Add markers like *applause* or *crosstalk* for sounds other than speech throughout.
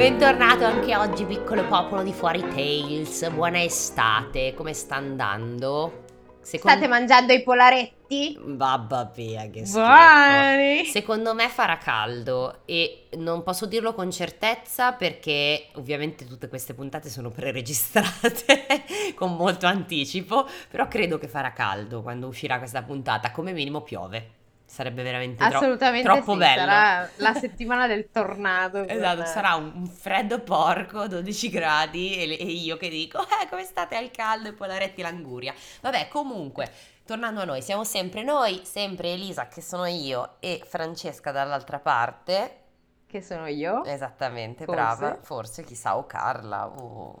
Bentornato anche oggi, piccolo popolo di Fuori Tales. Buona estate, come sta andando? Secondo... State mangiando i polaretti? Babba Pia, che schifo. Buoni! Secondo me farà caldo e non posso dirlo con certezza perché ovviamente tutte queste puntate sono preregistrate *laughs* con molto anticipo, però credo che farà caldo quando uscirà questa puntata, come minimo piove. Sarebbe veramente Assolutamente tro- troppo sì, bello. Sarà la settimana del tornado. *laughs* esatto, sarà un freddo porco, 12 gradi e, e io che dico, eh, come state al caldo e poi la retti l'anguria. Vabbè, comunque, tornando a noi, siamo sempre noi, sempre Elisa che sono io e Francesca dall'altra parte. Che sono io. Esattamente, Forse. brava. Forse, chissà, o Carla o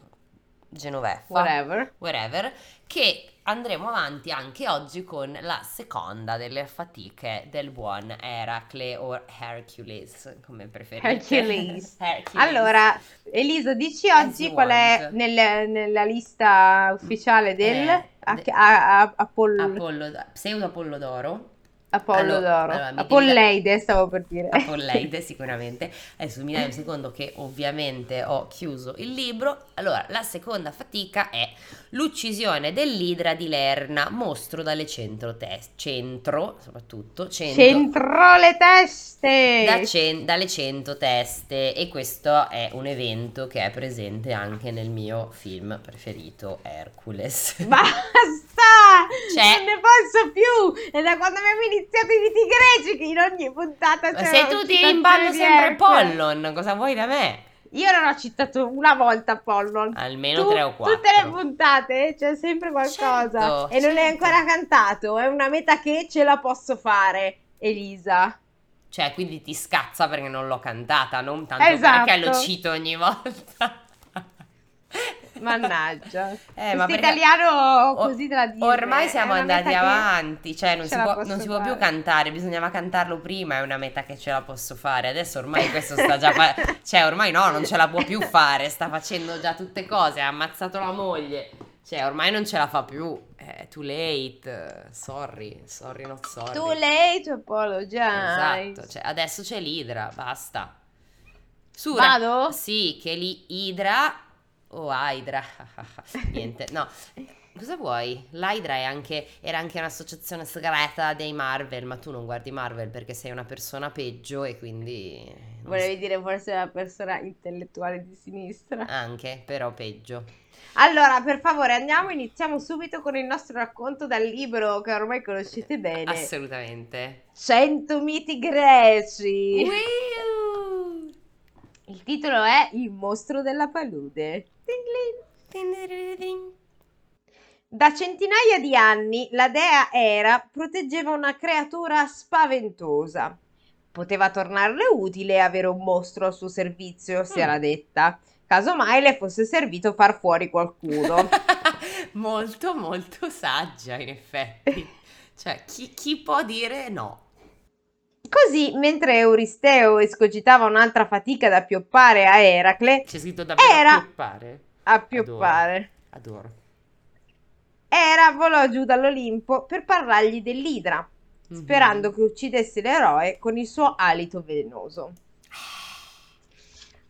Genoveffa. Whatever. Whatever. Che andremo avanti anche oggi con la seconda delle fatiche del buon Eracle o Hercules, come preferite. Hercules. *laughs* Hercules. Allora, Elisa, dici oggi qual è nel- nella lista ufficiale del Eh, a- a- a- Apollo, Apollo, pseudo Apollodoro. Apollo allora- d'oro. allora, mi Apolleide, stavo per dire. *laughs* Apolleide sicuramente. Adesso mi dai un secondo che ovviamente ho chiuso il libro. Allora, la seconda fatica è l'uccisione dell'idra di Lerna, mostro dalle centro test, centro soprattutto, centro, Centro le teste! da cen- dalle cento teste e questo è un evento che è presente anche nel mio film preferito Hercules. Basta! C'è- Non ne posso più! È da quando abbiamo iniziato i miti greci che in ogni puntata c'era se tu tiri citazione in ballo sempre. Pollon, cosa vuoi da me? Io non ho citato una volta Pollon. Almeno Tu- tre o quattro. Tutte le puntate c'è sempre qualcosa. Certo, e non è certo. ancora cantato. È una meta che ce la posso fare, Elisa. Cioè, quindi ti scazza perché non l'ho cantata, non tanto Esatto. perché lo cito ogni *laughs* volta. Mannaggia. Eh, ma Questo perché- italiano così da dire. Ormai è siamo andati avanti, cioè non si, può, non si può più cantare, bisognava cantarlo prima, è una meta che ce la posso fare. Adesso ormai questo sta già fa- *laughs* cioè ormai no, non ce la può più fare, sta facendo già tutte cose, ha ammazzato la moglie. Cioè, ormai non ce la fa più. Eh, too late. Sorry, sorry not sorry. Too late apologize. Esatto, cioè, adesso c'è l'idra, basta. Sura, Vado? Sì, che lì idra o Hydra. *laughs* Niente, no. Cosa vuoi? L'Hydra è anche, era anche un'associazione segreta dei Marvel, ma tu non guardi Marvel perché sei una persona peggio e quindi... Volevi dire forse una persona intellettuale di sinistra. so- Anche, però peggio. Allora, per favore, andiamo, iniziamo subito con il nostro racconto dal libro che ormai conoscete bene. Assolutamente. 100 miti greci. Wiu! Il titolo è Il mostro della palude. Da centinaia di anni la dea Era proteggeva una creatura spaventosa. Poteva tornarle utile avere un mostro al suo servizio, si Mm. era detta. Casomai le fosse servito far fuori qualcuno. *laughs* molto, molto saggia, in effetti. *laughs* Cioè, chi, chi può dire no? Così, mentre Euristeo escogitava un'altra fatica da pioppare a Eracle, C'è scritto davvero Era- a pioppare? a pioppare, Adoro. Era volò giù dall'Olimpo per parlargli dell'Idra, Mhm. sperando che uccidesse l'eroe con il suo alito velenoso.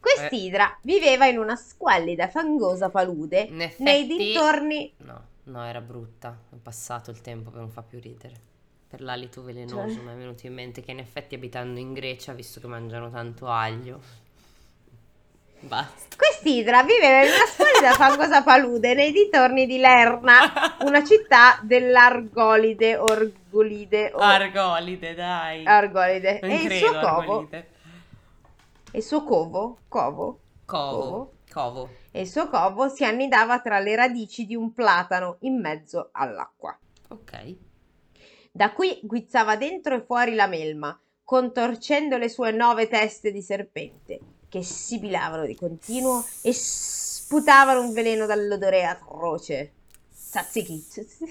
Quest'Idra viveva in una squallida, fangosa palude effetti... nei dintorni. No, no, era brutta. È passato il tempo per non fa più ridere. Per l'alito velenoso Cioè? mi è venuto in mente che in effetti abitando in Grecia, visto che mangiano tanto aglio... Basta. Quest'Idra viveva in una squallida, fangosa palude nei dintorni di Lerna, una città dell'Argolide, Orgolide, or- Argolide, dai. Argolide. Non E il credo, suo covo, Argolide. e il suo covo, covo, Covo. Covo. e il suo covo si annidava tra le radici di un platano in mezzo all'acqua. Ok. Da qui guizzava dentro e fuori la melma, contorcendo le sue nove teste di serpente, che sibilavano di continuo e sputavano un veleno dall'odore atroce. Tzatziki.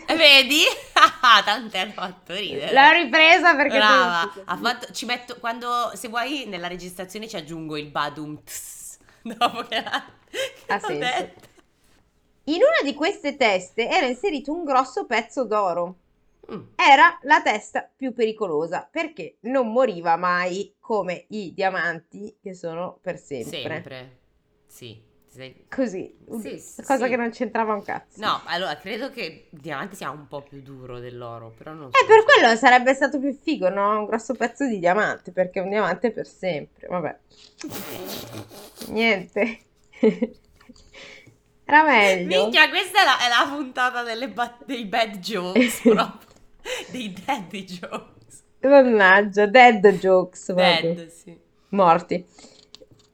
E vedi? *laughs* Tante hanno fatto ridere. L'ho ripresa perché... Brava, ha fatto, ci metto, quando, se vuoi nella registrazione ci aggiungo il badum tss, dopo che l'ha, che Ha senso. detto. In una di queste teste era inserito un grosso pezzo d'oro. Mm, Era la testa più pericolosa perché non moriva mai come i diamanti che sono per sempre. sempre. Sì. Sei... Così, Sì, cosa sì. che non c'entrava un cazzo. No, allora credo che il diamante sia un po' più duro dell'oro, però non E so. Eh, per quello sarebbe stato più figo, no? Un grosso pezzo di diamante, perché un diamante è per sempre. Vabbè, niente. *laughs* Era meglio. Minchia, questa è la, è la puntata delle ba- dei bad jokes, *laughs* proprio. *laughs* dei daddy jokes. Mannaggia, dead jokes. Dead, sì. morti.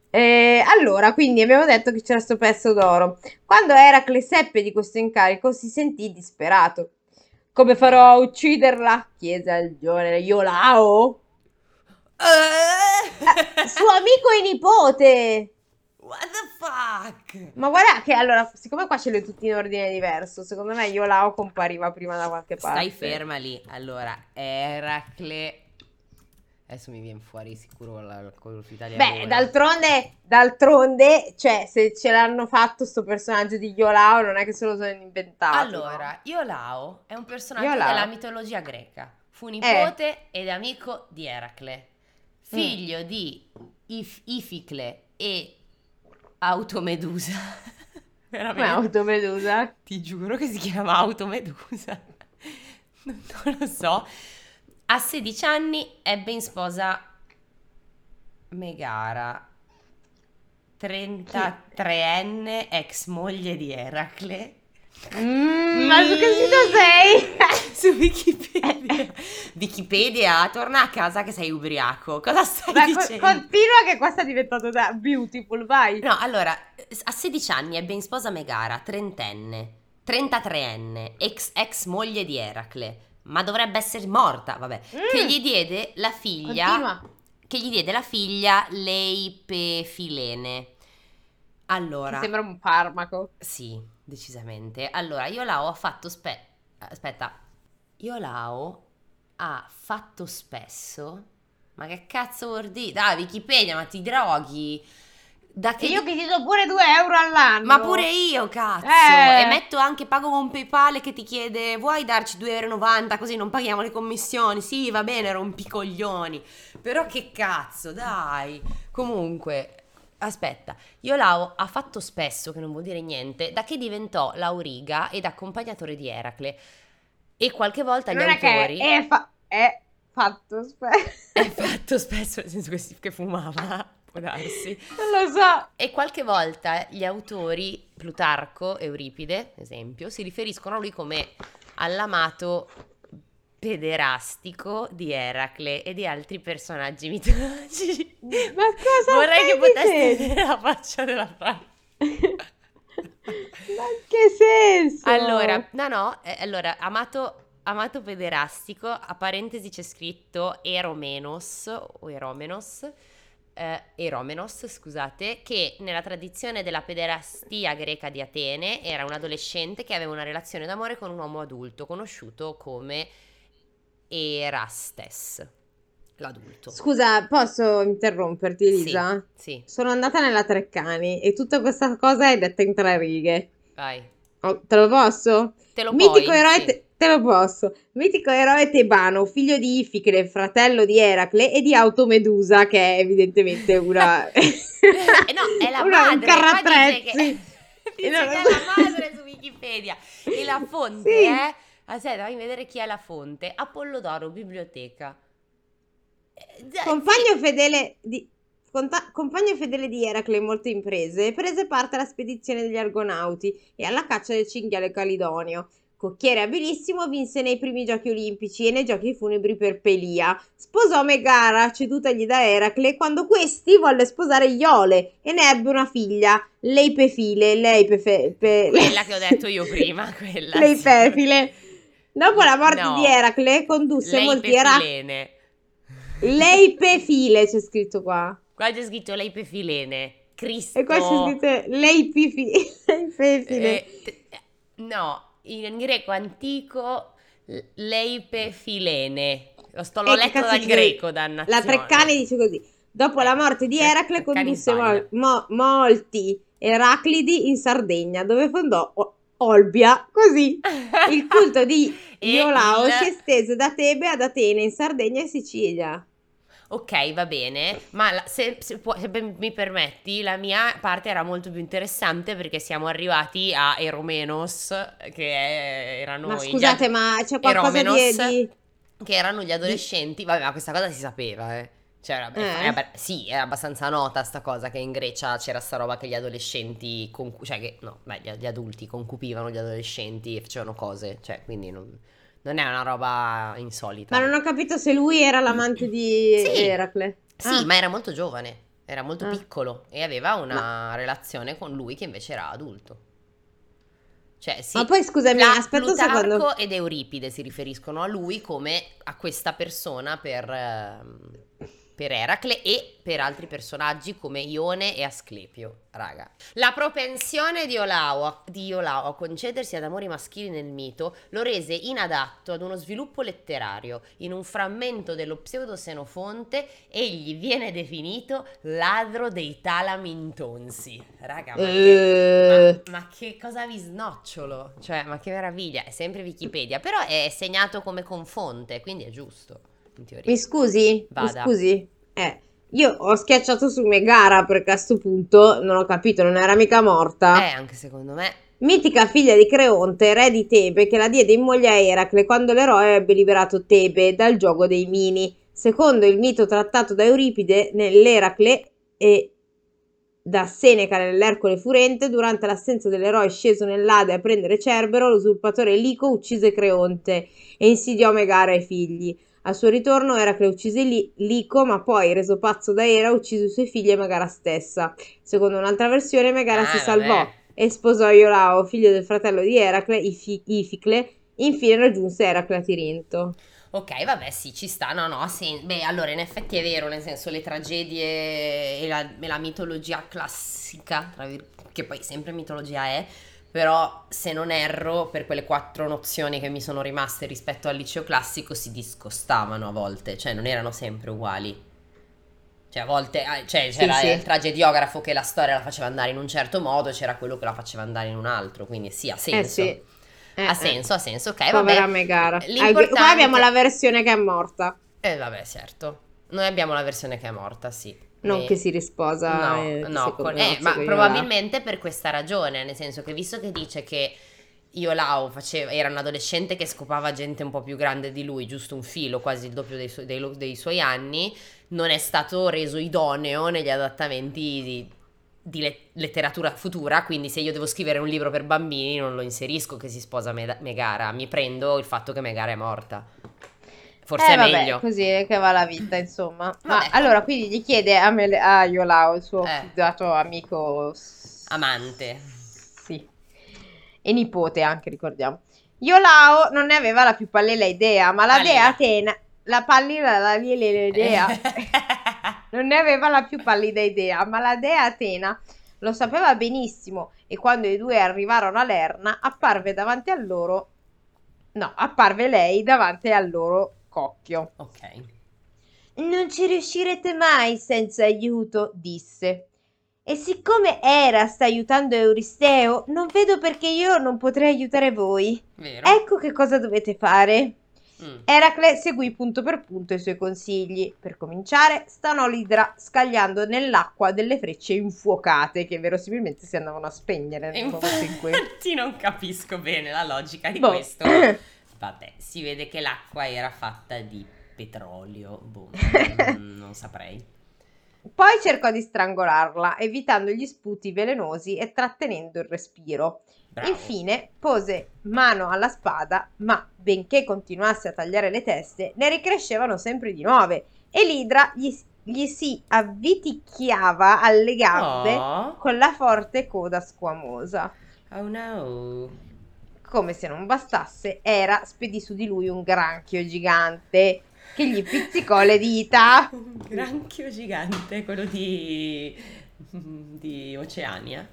Eh, allora, quindi abbiamo detto che c'era sto pezzo d'oro. Quando Eracle seppe di questo incarico, si sentì disperato. Come farò a ucciderla? chiese al giovane Iolao, Eh, suo amico e nipote. What the fuck? Ma guarda che allora, siccome qua ce le tutti in ordine diverso, secondo me Iolao compariva prima da qualche parte. Stai ferma lì. Allora, Eracle. Adesso mi viene fuori sicuro la con italiano. Beh, d'altronde, d'altronde, cioè, se ce l'hanno fatto sto personaggio di Iolao, non è che se lo sono inventato. Allora, Iolao è un personaggio Iolao. della mitologia greca. Fu nipote ed amico di Eracle, figlio di If- Ificle e Automedusa. Come *laughs* Veramente, automedusa? ti giuro che si chiama Automedusa. *laughs* Non non lo so. A 16 anni ebbe in sposa Megara, 33enne ex moglie di Eracle. Mm, ma su che sito sei? *laughs* Su Wikipedia. *laughs* Wikipedia, torna a casa che sei ubriaco. Cosa stai co- dicendo? continua che qua sta diventando da beautiful, vai. No, allora, a 16 anni ebbe in sposa Megara, trentenne, 33enne, ex, ex moglie di Eracle, ma dovrebbe essere morta, vabbè, che Mm. gli diede la figlia, Continua. che gli diede la figlia Leipefilene. Allora, Mi sembra un farmaco. Sì, decisamente. Allora, Iolao ha fatto spe... Aspetta. Iolao ha fatto spesso... Ma che cazzo vuol dire? Dai, Wikipedia, ma ti droghi? Da che E io che ti do pure 2 euro all'anno. Ma pure io, cazzo! Eh. E metto anche, pago con PayPal che ti chiede, vuoi darci 2,90 euro così non paghiamo le commissioni? Sì, va bene, rompicoglioni. Però che cazzo, dai! Comunque, aspetta, Iolao ha fatto spesso, che non vuol dire niente, da che diventò l'auriga ed accompagnatore di Eracle. E qualche volta gli Non che autori... è, fa- è fatto, aspetta. È *laughs* fatto spesso, nel senso che, che fumava, *laughs* può darsi. Non lo so. E qualche volta gli autori, Plutarco, Euripide, esempio, si riferiscono a lui come all'amato pederastico di Eracle e di altri personaggi *laughs* mitologici. Ma cosa Vorrei che poteste dicendo? vedere la faccia della Fra. Ma che senso? Allora, no, no, eh, allora, amato, amato pederastico, a parentesi c'è scritto Eromenos o Eromenos, eh, Eromenos, scusate, che nella tradizione della pederastia greca di Atene era un adolescente che aveva una relazione d'amore con un uomo adulto, conosciuto come Erastes, l'adulto. Scusa, posso interromperti, Elisa? Sì, Sono andata nella Treccani e tutta questa cosa è detta in tre righe. Vai. Oh, te lo posso? Te lo Mitico puoi, eroe, sì. te, te lo posso. Mitico eroe tebano, figlio di Ificle, fratello di Eracle e di Automedusa, che è evidentemente una... *laughs* *laughs* Eh no, è la una- un madre. Carrattrezzi. che, *laughs* dice che è la madre su Wikipedia. E la fonte Sì. è... Aspetta, fammi vedere chi è la fonte. Apollodoro, biblioteca. Eh, Compagno fedele di... conta- Compagno fedele di Eracle in molte imprese, prese parte alla spedizione degli Argonauti e alla caccia del cinghiale calidonio. Cocchiere abilissimo, vinse nei primi giochi olimpici e nei giochi funebri per Pelia. Sposò Megara, cedutagli da Eracle, quando questi volle sposare Iole e ne ebbe una figlia, Leipefile, Leipefe... pe- Quella che ho detto io prima, *laughs* quella. Leipefile. Dopo la morte No. di Eracle, condusse molti era... Leipefilene. Leipefile c'è scritto qua. Qua c'è scritto Leipefilene. Cristo. E qua c'è scritto Leipefile. *laughs* Leipefile. Eh, no, in greco antico l- Leipefilene. Lo sto l'ho letto dal greco, La dannazione. Treccani dice così. Dopo la morte di Eracle condusse mol- mo- molti Eraclidi in Sardegna, dove fondò Olbia. Così il culto di *laughs* Iolao il- si estese da Tebe ad Atene, in Sardegna e Sicilia. Ok, va bene, ma la- se, se può- se mi permetti, la mia parte era molto più interessante perché siamo arrivati a Eromenos, che è- erano Ma scusate, gia- ma c'è qualcosa Eromenos, di- che erano gli adolescenti. Vabbè, ma questa cosa si sapeva, eh. Cioè, era- Eh? abba- sì, è abbastanza nota sta cosa che in Grecia c'era sta roba che gli adolescenti, concu- cioè che, no, beh, gli, gli adulti concupivano gli adolescenti e facevano cose, cioè, quindi non, non è una roba insolita. Ma non ho capito se lui era l'amante di Sì. Eracle. Sì, Ah. ma era molto giovane, era molto Ah. piccolo e aveva una relazione con lui che invece era adulto. Cioè, sì. Ma poi scusami, Pla- aspetta un secondo. ed Euripide si riferiscono a lui come a questa persona per, ehm, per Eracle e per altri personaggi come Ione e Asclepio, raga. La propensione di Olao, a, di Iolao a concedersi ad amori maschili nel mito lo rese inadatto ad uno sviluppo letterario. In un frammento dello Pseudo-Xenofonte egli viene definito ladro dei talamintonsi. Raga, ma che... Eh, Ma, ma che cosa vi snocciolo? Cioè, ma che meraviglia, è sempre Wikipedia, però è segnato come con fonte, quindi è giusto, in teoria. mi scusi? Mi Vada. scusi? Eh, io ho schiacciato su Megara perché a sto punto non ho capito, non era mica morta. Eh, anche secondo me. Mitica figlia di Creonte, re di Tebe, che la diede in moglie a Eracle quando l'eroe ebbe liberato Tebe dal gioco dei Mini. Secondo il mito trattato da Euripide nell'Eracle e da Seneca nell'Ercole Furente, durante l'assenza dell'eroe sceso nell'Ade a prendere Cerbero, l'usurpatore Lico uccise Creonte e insidiò Megara e i figli. Al suo ritorno Eracle uccise Li- Lico, ma poi, reso pazzo da Era, uccise i suoi figli e Megara stessa. Secondo un'altra versione, Megara Ah, si vabbè. salvò e sposò Iolao, figlio del fratello di Eracle, Ifi- Ificle. Infine raggiunse Eracle a Tirinto. Ok, vabbè, sì, ci sta, no, no, sen- Beh, allora, in effetti è vero, nel senso, le tragedie e la, e la mitologia classica, vir- che poi sempre mitologia è, però, se non erro, per quelle quattro nozioni che mi sono rimaste rispetto al liceo classico, si discostavano a volte, cioè non erano sempre uguali. Cioè, a volte ah, cioè, Sì, c'era sì. il tragediografo che la storia la faceva andare in un certo modo, c'era quello che la faceva andare in un altro, quindi sì, ha senso. Eh sì. Eh, Ha eh. senso, ha senso, ok, Povera vabbè. Megara. L'importante- Qua abbiamo la versione che è morta, Eh vabbè, certo. Noi abbiamo la versione che è morta, sì. Non che si risposa. No, eh, no, con- eh, ma probabilmente per questa ragione, nel senso che visto che dice che Iolao faceva, era un adolescente che scopava gente un po' più grande di lui, giusto un filo, quasi il doppio dei, suoi- dei dei suoi anni, non è stato reso idoneo negli adattamenti di, di le- letteratura futura, quindi se io devo scrivere un libro per bambini non lo inserisco che si sposa Me- Megara, mi prendo il fatto che Megara è morta. Forse eh, è vabbè, meglio. così che va la vita, insomma. Ma Vabbè. allora, quindi gli chiede a, Mele- a Iolao, il suo Eh. fidato amico. Amante. Sì. E nipote anche, ricordiamo. Iolao non ne aveva la più pallida idea, ma la dea Atena... La pallida, la liele idea... *laughs* Non ne aveva la più pallida idea, ma la dea Atena lo sapeva benissimo e quando i due arrivarono a Lerna apparve davanti a loro... No, apparve lei davanti al loro cocchio. ok. Non ci riuscirete mai senza aiuto, disse. E siccome Era sta aiutando Euristeo, non vedo perché io non potrei aiutare voi. Vero? Ecco che cosa dovete fare. Mm. Eracle seguì punto per punto i suoi consigli. Per cominciare, stanò l'idra scagliando nell'acqua delle frecce infuocate che verosimilmente si andavano a spegnere nel momento in cui... *laughs* Infatti non capisco bene la logica di Boh. questo. Vabbè, si vede che l'acqua era fatta di petrolio. Boh, *laughs* non, non saprei. Poi cercò di strangolarla, evitando gli sputi velenosi e trattenendo il respiro. Bravo. Infine pose mano alla spada, ma benché continuasse a tagliare le teste, ne ricrescevano sempre di nuove e l'idra gli, gli si avviticchiava alle gambe Oh, con la forte coda squamosa. oh no. Come se non bastasse, Era spedì su di lui un granchio gigante che gli pizzicò le dita. Un granchio gigante, quello di, di Oceania.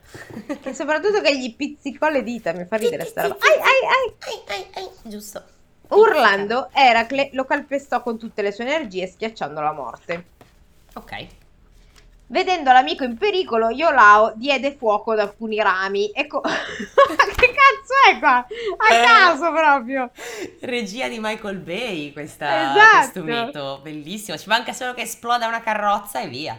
E soprattutto che gli pizzicò le dita, mi fa ridere sta roba. Ai, ai, ai! Ai, ai, ai, giusto. Urlando, Eracle lo calpestò con tutte le sue energie, schiacciandolo a morte. Ok. Vedendo l'amico in pericolo, Iolao diede fuoco ad alcuni rami. Ecco, *laughs* che cazzo è qua? A Eh. caso proprio. Regia di Michael Bay, questa, Esatto. questo mito, bellissimo. Ci manca solo che esploda una carrozza e via.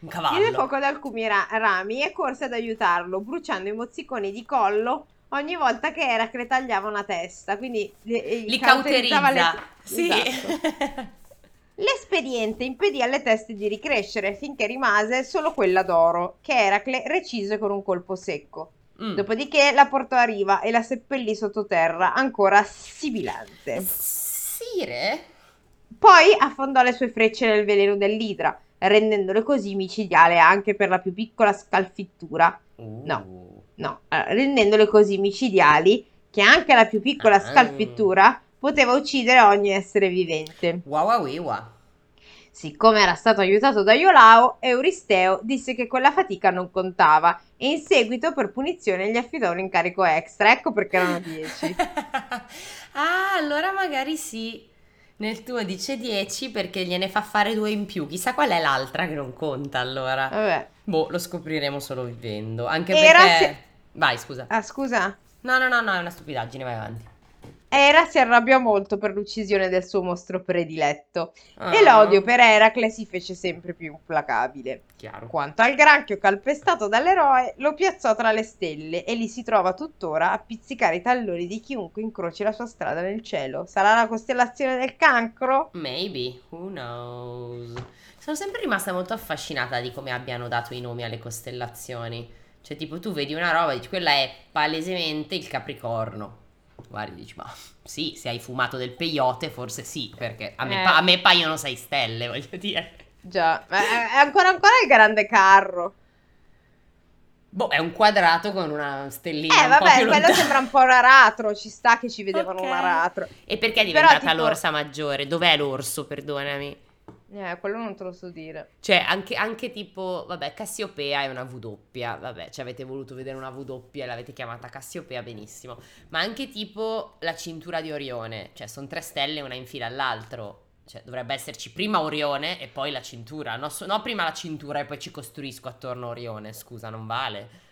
Un Diede cavallo. fuoco ad alcuni ra- rami e corse ad aiutarlo, bruciando i mozziconi di collo ogni volta che Eracle tagliava una testa. Quindi le- Li cauterizzava cauterizza. le- Sì. Esatto. *laughs* L'espediente impedì alle teste di ricrescere finché rimase solo quella d'oro, che Eracle recise con un colpo secco. Mm. Dopodiché la portò a riva e la seppellì sottoterra, ancora sibilante. Sire? Poi affondò le sue frecce nel veleno dell'idra, rendendole così micidiale anche per la più piccola scalfittura. Uh. No. No, eh, rendendole così micidiali che anche la più piccola Ah. scalfittura poteva uccidere ogni essere vivente. Wow, wow, wow. Siccome era stato aiutato da Iolao, Euristeo disse che quella fatica non contava e in seguito per punizione gli affidò un incarico extra. Ecco perché erano *laughs* 10. ah, allora magari sì. Nel tuo dice 10 perché gliene fa fare due in più. Chissà qual è l'altra che non conta allora. Vabbè. Boh, lo scopriremo solo vivendo. Anche Era perché... se- Vai, scusa. Ah, scusa. No, no, no, no, è una stupidaggine, vai avanti. Era si arrabbiò molto per l'uccisione del suo mostro prediletto e Ah, l'odio per Eracle si fece sempre più implacabile. Chiaro. Quanto al granchio calpestato dall'eroe, lo piazzò tra le stelle e lì si trova tuttora a pizzicare i talloni di chiunque incroci la sua strada nel cielo. Sarà la costellazione del cancro? Maybe, who knows. Sono sempre rimasta molto affascinata di come abbiano dato i nomi alle costellazioni. Cioè, tipo, tu vedi una roba e dici, quella è palesemente il Capricorno. Guardi, dici, ma sì, se hai fumato del peyote, forse sì, perché a me, Eh. pa- a me paiono sei stelle, voglio dire. Già, ma è ancora ancora il grande carro. Boh, è un quadrato con una stellina Eh, vabbè, quello lontana. sembra un po' un aratro, ci sta che ci vedevano Ok. un aratro. E perché è Però, diventata tipo- l'orsa maggiore? Dov'è l'orso, perdonami? Eh, quello non te lo so dire. Cioè, anche, anche tipo, vabbè, Cassiopea è una W, vabbè, ci avete voluto vedere una W e l'avete chiamata Cassiopea, benissimo. Ma anche tipo la cintura di Orione, cioè sono tre stelle una in fila all'altro. Cioè, dovrebbe esserci prima Orione e poi la cintura. No, so- no, prima la cintura e poi ci costruisco attorno a Orione, scusa, non vale.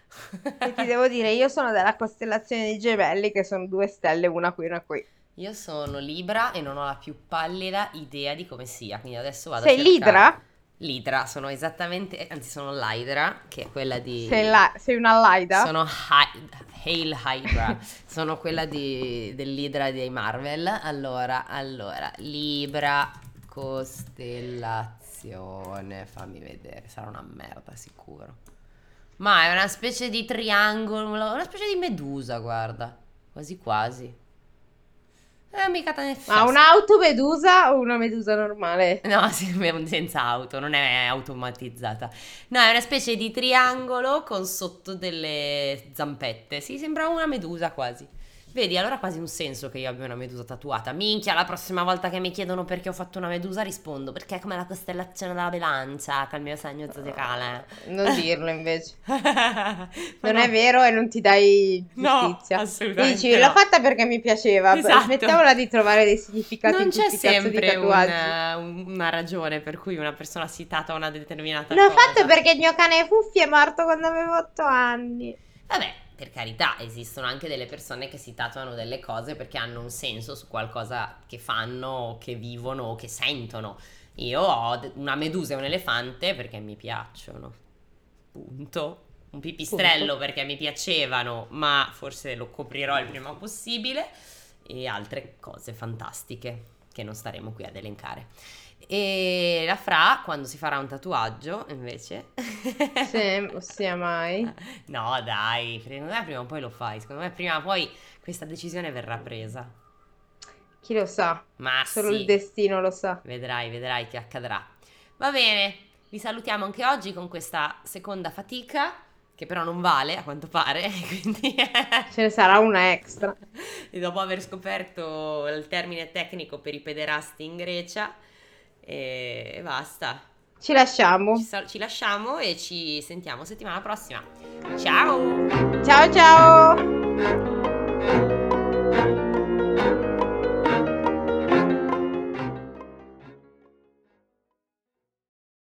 E ti devo dire, io sono della costellazione dei gemelli, che sono due stelle, una qui e una qui. Io sono Libra e non ho la più pallida idea di come sia, quindi adesso vado a Sei cercare. l'idra? L'Idra, sono esattamente, anzi sono l'Hydra, che è quella di... Sei, la- sei una laida? Sono Hy- Hail Hydra, *laughs* sono quella di, dell'Idra dei Marvel. Allora, allora, Libra, costellazione, fammi vedere, sarà una merda sicuro. Ma è una specie di triangolo, una specie di medusa, guarda, quasi quasi. Eh, mica te ne Ma un'auto medusa o una medusa normale? No, *laughs* sì, senza auto, non è automatizzata. No, è una specie di triangolo con sotto delle zampette. Sì, sembra una medusa quasi. Vedi, allora ha quasi un senso che io abbia una medusa tatuata. Minchia, la prossima volta che mi chiedono perché ho fatto una medusa rispondo perché è come la costellazione della bilancia, che è il mio segno zodiacale. Non dirlo invece. *laughs* Non no. è vero e non ti dai No, giustizia. assolutamente Dici, no. l'ho fatta perché mi piaceva. Esatto. Smettiamola di trovare dei significati Non c'è sempre una, una ragione per cui una persona si tatua una determinata L'ho cosa. fatto perché il mio cane Fuffi è morto quando avevo 8 anni. Vabbè, per carità, esistono anche delle persone che si tatuano delle cose perché hanno un senso su qualcosa che fanno, o che vivono o che sentono. Io ho una medusa e un elefante perché mi piacciono. Punto. Un pipistrello Punto. perché mi piacevano, ma forse lo coprirò il prima possibile. E altre cose fantastiche che non staremo qui ad elencare. E la Fra, quando si farà un tatuaggio, invece... *laughs* Se sia mai. No, dai, secondo me prima o poi lo fai. Secondo me prima o poi questa decisione verrà presa. Chi lo sa? Ma Solo sì, il destino lo sa. vedrai, vedrai che accadrà. Va bene, vi salutiamo anche oggi con questa seconda fatica, che però non vale a quanto pare, *laughs* quindi... *laughs* Ce ne sarà una extra. e dopo aver scoperto il termine tecnico per i pederasti in Grecia, e, e basta. Ci lasciamo. Ci, sal- ci lasciamo e ci sentiamo settimana prossima. Ciao! Ciao ciao.